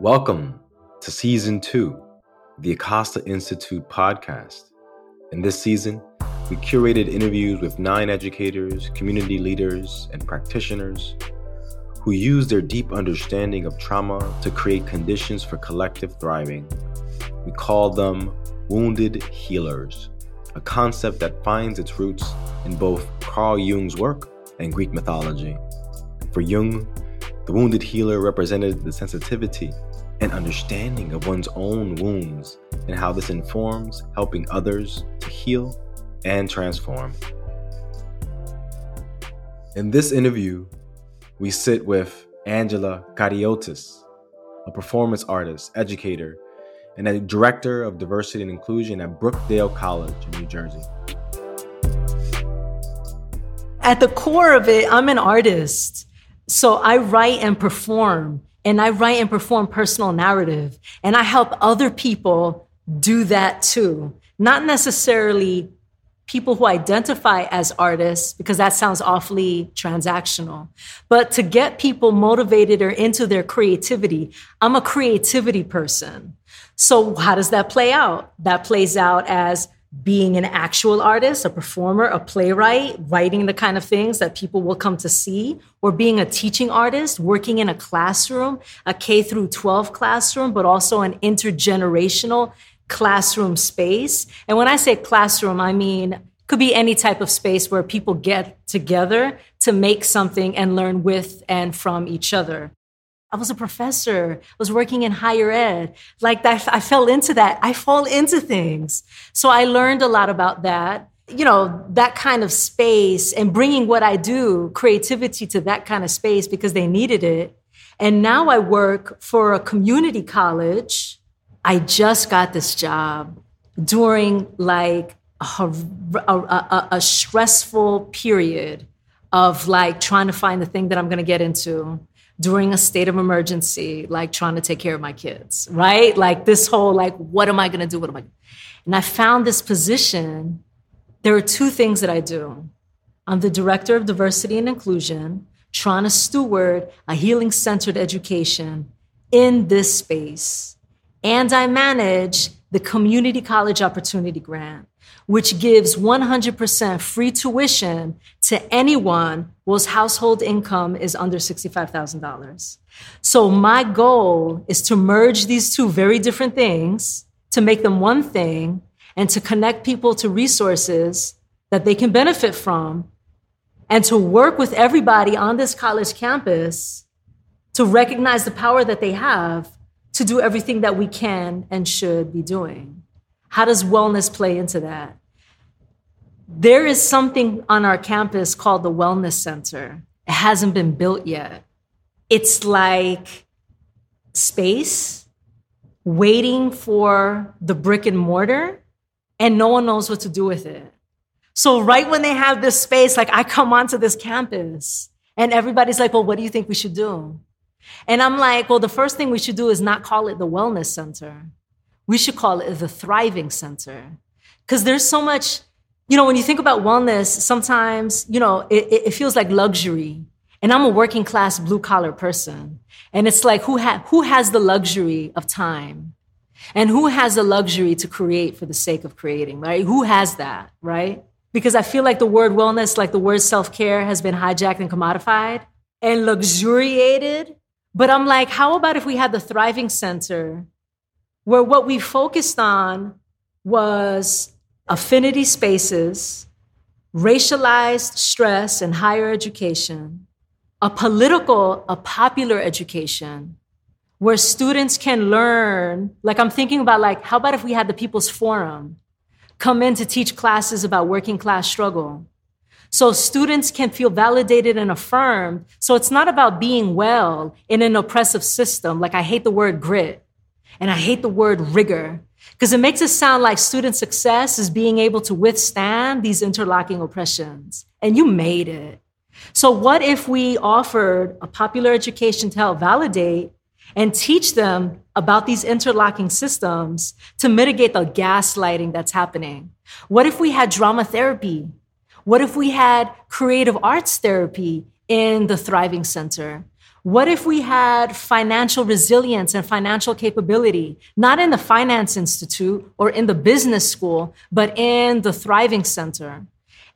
Welcome to season two, the Acosta Institute podcast. In this season, we curated interviews with nine educators, community leaders, and practitioners who use their deep understanding of trauma to create conditions for collective thriving. We call them wounded healers, a concept that finds its roots in both Carl Jung's work and Greek mythology. For Jung, the wounded healer represented the sensitivity and understanding of one's own wounds and how this informs helping others to heal and transform. In this interview, we sit with Angela Kariotis, a performance artist, educator, and a director of diversity and inclusion at Brookdale College in New Jersey. At the core of it, I'm an artist. So I write and perform and I write and perform personal narrative and I help other people do that too. Not necessarily people who identify as artists, because that sounds awfully transactional, but to get people motivated or into their creativity. I'm a creativity person. So how does that play out? That plays out as being an actual artist, a performer, a playwright, writing the kind of things that people will come to see, or being a teaching artist, working in a classroom, a K through 12 classroom, but also an intergenerational classroom space. And when I say classroom, I mean could be any type of space where people get together to make something and learn with and from each other. I was a professor, I was working in higher ed. Like I fell into that. I fall into things. So I learned a lot about that. You know, that kind of space and bringing what I do, creativity to that kind of space because they needed it. And now I work for a community college. I just got this job during like a, a, a, a stressful period of like trying to find the thing that I'm going to get into during a state of emergency, like trying to take care of my kids, right? Like this whole, like, what am I gonna do? What am I? And I found this position. There are two things that I do. I'm the director of diversity and inclusion, trying to steward a healing centered education in this space. And I manage the Community College Opportunity Grant, which gives 100% free tuition to anyone whose household income is under $65,000. So my goal is to merge these two very different things, to make them one thing, and to connect people to resources that they can benefit from, and to work with everybody on this college campus to recognize the power that they have to do everything that we can and should be doing. How does wellness play into that? There is something on our campus called the Wellness Center. It hasn't been built yet. It's like space waiting for the brick and mortar, and no one knows what to do with it. So, right when they have this space, like I come onto this campus, and everybody's like, Well, what do you think we should do? And I'm like, Well, the first thing we should do is not call it the Wellness Center. We should call it the Thriving Center. Because there's so much you know, when you think about wellness, sometimes, you know, it, it feels like luxury. And I'm a working class blue collar person. And it's like, who, ha- who has the luxury of time? And who has the luxury to create for the sake of creating, right? Who has that, right? Because I feel like the word wellness, like the word self care, has been hijacked and commodified and luxuriated. But I'm like, how about if we had the Thriving Center where what we focused on was affinity spaces, racialized stress in higher education, a political, a popular education where students can learn. Like I'm thinking about like, how about if we had the People's Forum come in to teach classes about working class struggle? So students can feel validated and affirmed. So it's not about being well in an oppressive system. Like I hate the word grit and I hate the word rigor because it makes it sound like student success is being able to withstand these interlocking oppressions. And you made it. So, what if we offered a popular education to help validate and teach them about these interlocking systems to mitigate the gaslighting that's happening? What if we had drama therapy? What if we had creative arts therapy in the Thriving Center? What if we had financial resilience and financial capability, not in the Finance Institute or in the business school, but in the Thriving Center?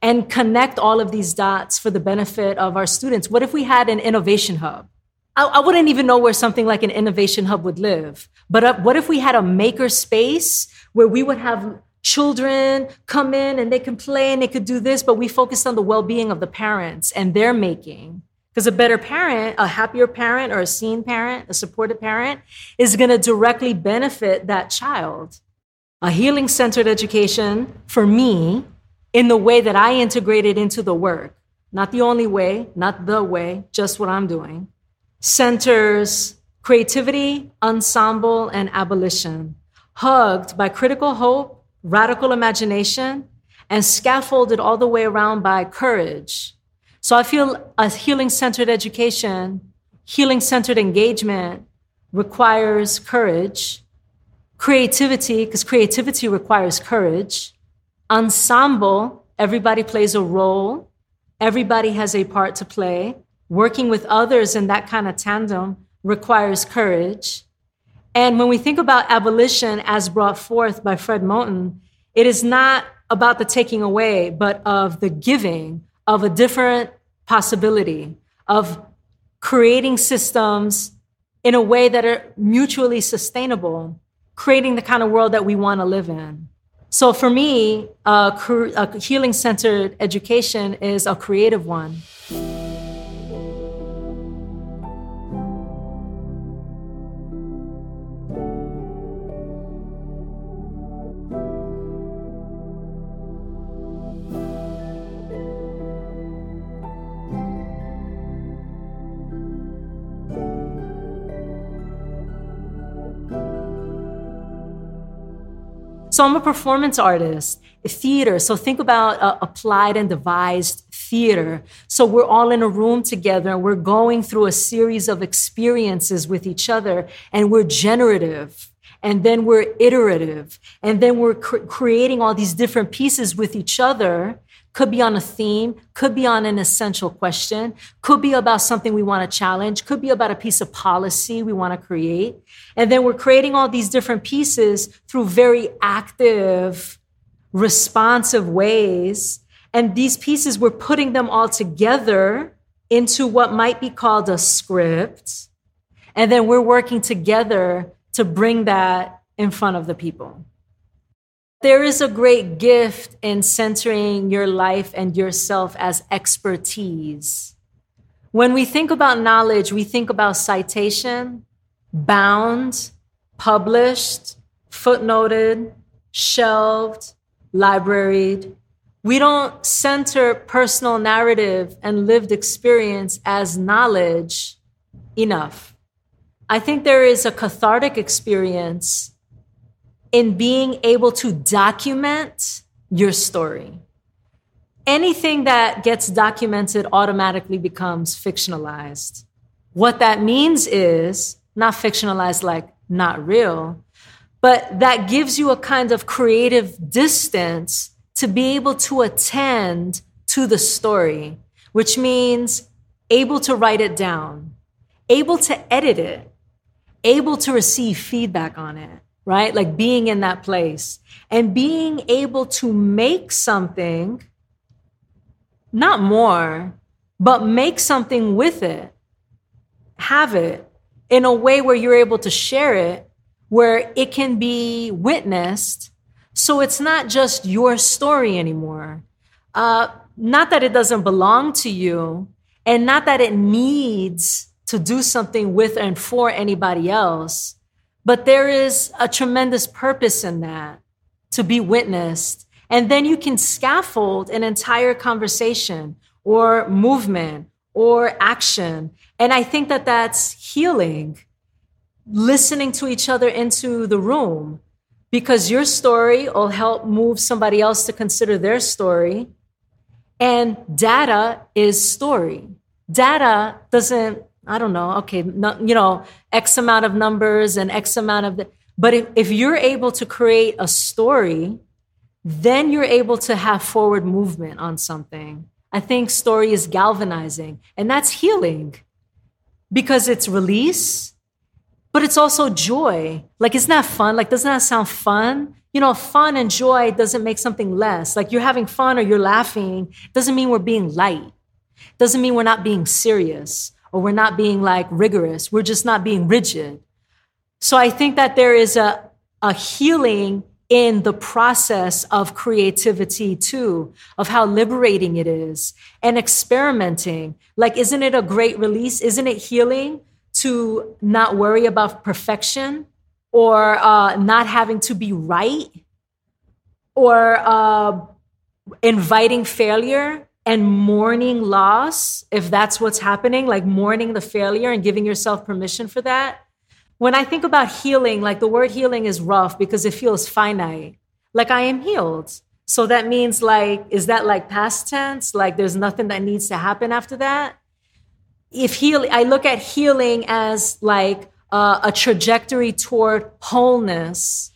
And connect all of these dots for the benefit of our students. What if we had an innovation hub? I, I wouldn't even know where something like an innovation hub would live. But uh, what if we had a maker space where we would have children come in and they can play and they could do this, but we focused on the well being of the parents and their making? Because a better parent, a happier parent, or a seen parent, a supported parent, is going to directly benefit that child. A healing centered education, for me, in the way that I integrate it into the work, not the only way, not the way, just what I'm doing, centers creativity, ensemble, and abolition, hugged by critical hope, radical imagination, and scaffolded all the way around by courage so I feel a healing centered education, healing centered engagement requires courage, creativity, because creativity requires courage, ensemble, everybody plays a role, everybody has a part to play. Working with others in that kind of tandem requires courage. And when we think about abolition as brought forth by Fred Moten, it is not about the taking away, but of the giving of a different possibility of creating systems in a way that are mutually sustainable, creating the kind of world that we want to live in. So for me, a, a healing centered education is a creative one. So I'm a performance artist, theater. So think about uh, applied and devised theater. So we're all in a room together. And we're going through a series of experiences with each other, and we're generative. And then we're iterative. And then we're cr- creating all these different pieces with each other could be on a theme, could be on an essential question, could be about something we want to challenge, could be about a piece of policy we want to create. And then we're creating all these different pieces through very active, responsive ways. And these pieces, we're putting them all together into what might be called a script. And then we're working together to bring that in front of the people. There is a great gift in centering your life and yourself as expertise. When we think about knowledge, we think about citation, bound, published, footnoted, shelved, libraried. We don't center personal narrative and lived experience as knowledge enough. I think there is a cathartic experience in being able to document your story. Anything that gets documented automatically becomes fictionalized. What that means is not fictionalized like not real, but that gives you a kind of creative distance to be able to attend to the story, which means able to write it down, able to edit it, able to receive feedback on it right? Like being in that place and being able to make something, not more, but make something with it, have it in a way where you're able to share it, where it can be witnessed. So it's not just your story anymore. Uh, not that it doesn't belong to you, and not that it needs to do something with and for anybody else but there is a tremendous purpose in that to be witnessed. And then you can scaffold an entire conversation or movement or action. And I think that that's healing, listening to each other into the room, because your story will help move somebody else to consider their story. And data is story. Data doesn't I don't know, okay, you know, X amount of numbers and X amount of, the, but if, if you're able to create a story, then you're able to have forward movement on something. I think story is galvanizing and that's healing. because it's release, but it's also joy. Like, isn't that fun? Like, doesn't that sound fun? You know, fun and joy doesn't make something less. Like, you're having fun or you're laughing doesn't mean we're being light, doesn't mean we're not being serious or we're not being like rigorous. We're just not being rigid. So I think that there is a, a healing in the process of creativity too, of how liberating it is and experimenting. Like, isn't it a great release? Isn't it healing to not worry about perfection or uh, not having to be right or uh, inviting failure and mourning loss, if that's what's happening, like mourning the failure and giving yourself permission for that? when I think about healing, like the word healing is rough because it feels finite. Like I am healed. So that means like, is that like past tense? Like there's nothing that needs to happen after that? If heal, I look at healing as like uh, a trajectory toward wholeness.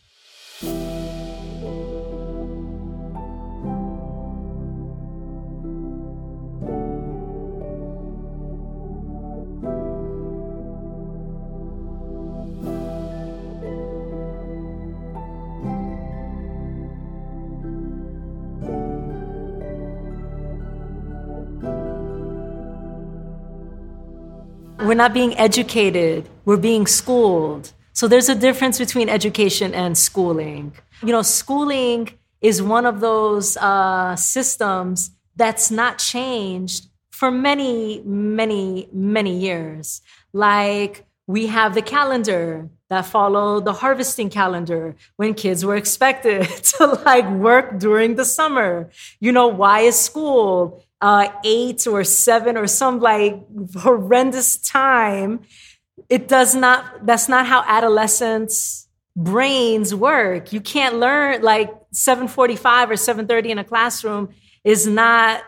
We're not being educated, we're being schooled. So there's a difference between education and schooling. You know, schooling is one of those uh, systems that's not changed for many, many, many years. Like we have the calendar that followed the harvesting calendar when kids were expected to like work during the summer. You know, why is school? Uh, eight or seven or some like horrendous time. It does not, that's not how adolescents' brains work. You can't learn like 745 or 730 in a classroom is not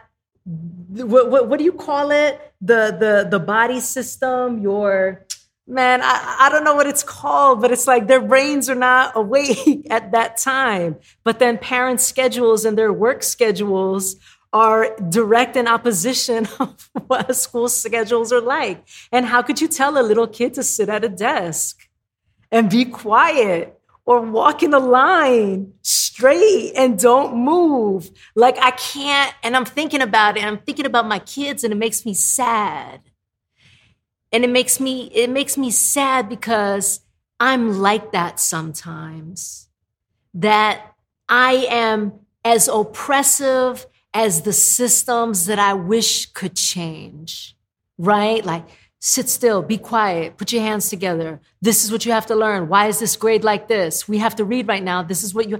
what, what, what, do you call it? The the the body system, your man, I, I don't know what it's called, but it's like their brains are not awake at that time. But then parents' schedules and their work schedules are direct in opposition of what school schedules are like. And how could you tell a little kid to sit at a desk and be quiet or walk in a line straight and don't move? Like I can't, and I'm thinking about it, I'm thinking about my kids, and it makes me sad. And it makes me, it makes me sad because I'm like that sometimes. That I am as oppressive as the systems that I wish could change, right? Like, sit still, be quiet, put your hands together. This is what you have to learn. Why is this grade like this? We have to read right now. This is what you.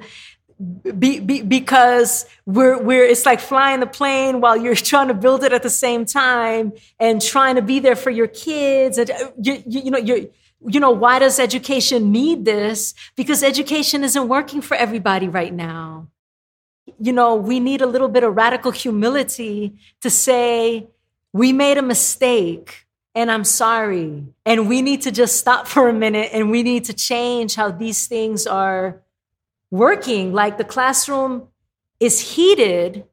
Be, be, because we're, we're, it's like flying the plane while you're trying to build it at the same time and trying to be there for your kids. And uh, you, you, you know, you you know, why does education need this? Because education isn't working for everybody right now you know, we need a little bit of radical humility to say, we made a mistake and I'm sorry. And we need to just stop for a minute and we need to change how these things are working. Like the classroom is heated,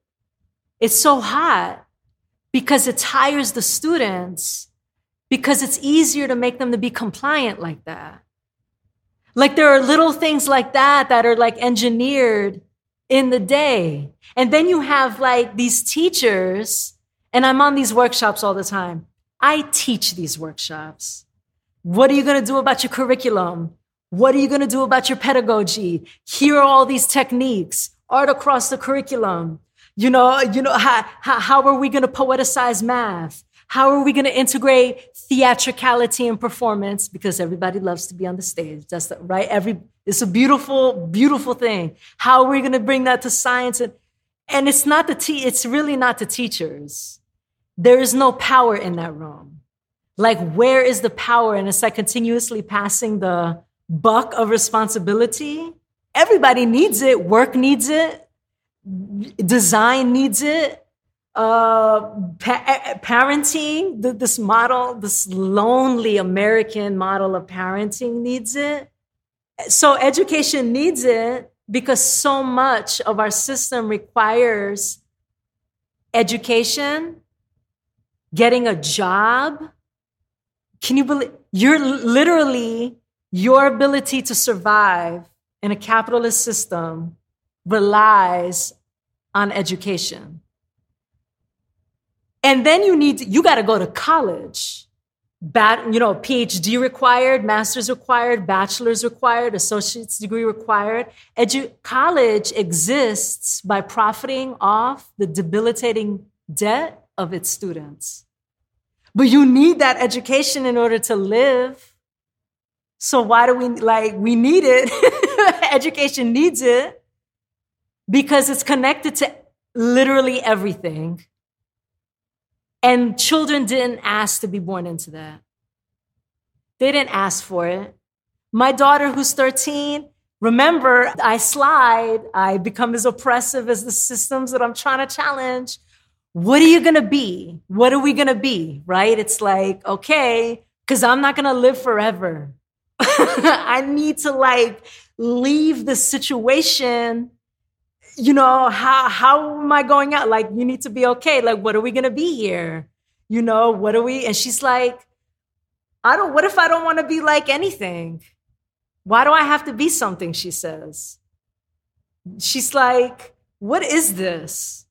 it's so hot because it tires the students because it's easier to make them to be compliant like that. Like there are little things like that that are like engineered in the day. And then you have like these teachers, and I'm on these workshops all the time. I teach these workshops. What are you going to do about your curriculum? What are you going to do about your pedagogy? Here are all these techniques, art across the curriculum. You know, you know, how, how, how are we going to poeticize math? How are we going to integrate theatricality and performance? Because everybody loves to be on the stage. That's the, right. Every it's a beautiful, beautiful thing. How are we going to bring that to science? And, and it's not the te- it's really not the teachers. There is no power in that room. Like, where is the power? And it's like continuously passing the buck of responsibility. Everybody needs it. Work needs it. Design needs it uh, pa- parenting, this model, this lonely American model of parenting needs it. So education needs it because so much of our system requires education, getting a job, Can you believe you're literally your ability to survive in a capitalist system relies on education. And then you need, you got to go to college. Bat, you know, PhD required, master's required, bachelor's required, associate's degree required. Edu- college exists by profiting off the debilitating debt of its students. But you need that education in order to live. So why do we like we need it? education needs it because it's connected to literally everything. And children didn't ask to be born into that. They didn't ask for it. My daughter, who's 13, remember, I slide, I become as oppressive as the systems that I'm trying to challenge. What are you gonna be? What are we gonna be? Right? It's like, okay, because I'm not gonna live forever. I need to like leave the situation you know, how how am I going out? Like, you need to be okay. Like, what are we gonna be here? You know, what are we? And she's like, I don't, what if I don't want to be like anything? Why do I have to be something? She says. She's like, what is this?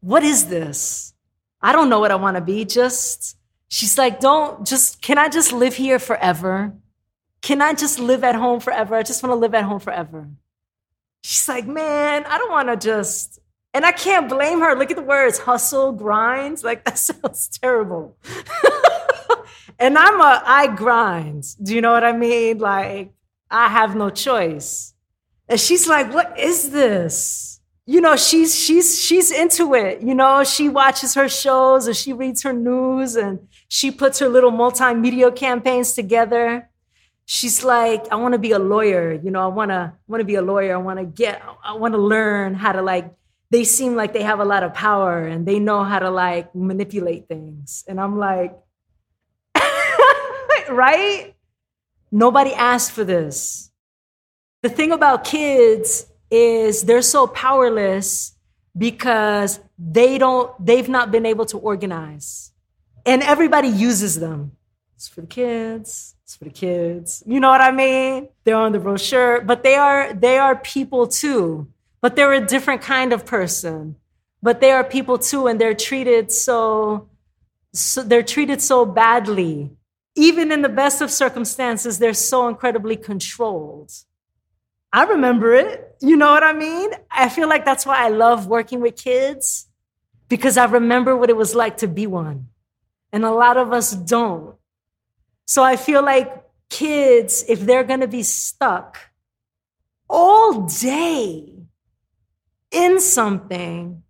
What is this? I don't know what I want to be. Just, she's like, don't, just, can I just live here forever? Can I just live at home forever? I just want to live at home forever. She's like, man, I don't want to just, and I can't blame her. Look at the words hustle, grind. Like, that sounds terrible. and I'm a, I grind. Do you know what I mean? Like, I have no choice. And she's like, what is this? You know, she's she's she's into it. You know, she watches her shows and she reads her news and she puts her little multimedia campaigns together she's like, I want to be a lawyer. You know, I want to want to be a lawyer. I want to get, I want to learn how to like. They seem like they have a lot of power and they know how to like manipulate things. And I'm like, right? Nobody asked for this. The thing about kids is they're so powerless because they don't, they've not been able to organize. And everybody uses them. It's for the kids. It's for the kids. You know what I mean? They're on the brochure, but they are they are people too. But they're a different kind of person. But they are people too, and they're treated so, so they're treated so badly. Even in the best of circumstances, they're so incredibly controlled. I remember it. You know what I mean? I feel like that's why I love working with kids because I remember what it was like to be one. And a lot of us don't. So I feel like kids, if they're going to be stuck all day in something,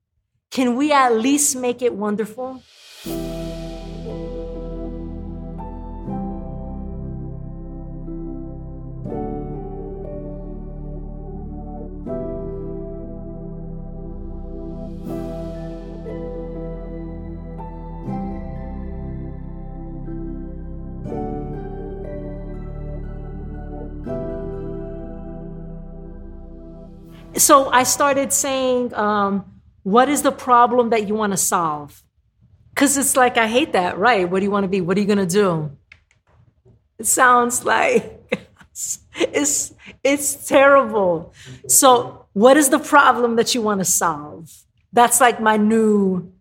can we at least make it wonderful? So I started saying, um, what is the problem that you want to solve? Because it's like, I hate that, right? What do you want to be? What are you going to do? It sounds like it's, it's terrible. So, what is the problem that you want to solve? That's like my new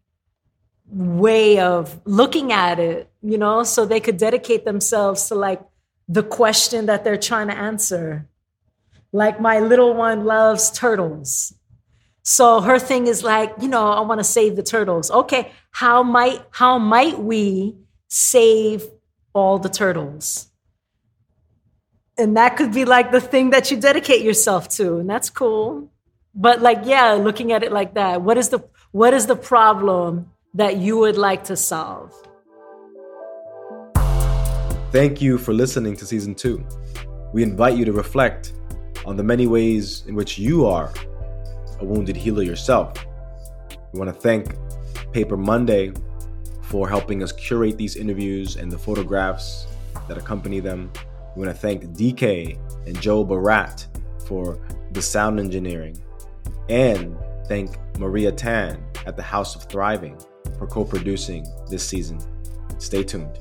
way of looking at it, you know, so they could dedicate themselves to like the question that they're trying to answer. Like my little one loves turtles. So her thing is like, you know, I want to save the turtles. Okay, how might how might we save all the turtles? And that could be like the thing that you dedicate yourself to, and that's cool. But like, yeah, looking at it like that, what is the what is the problem that you would like to solve? Thank you for listening to season two. We invite you to reflect on the many ways in which you are a wounded healer yourself. We want to thank Paper Monday for helping us curate these interviews and the photographs that accompany them. We want to thank DK and Joe Barat for the sound engineering. And thank Maria Tan at the House of Thriving for co producing this season. Stay tuned.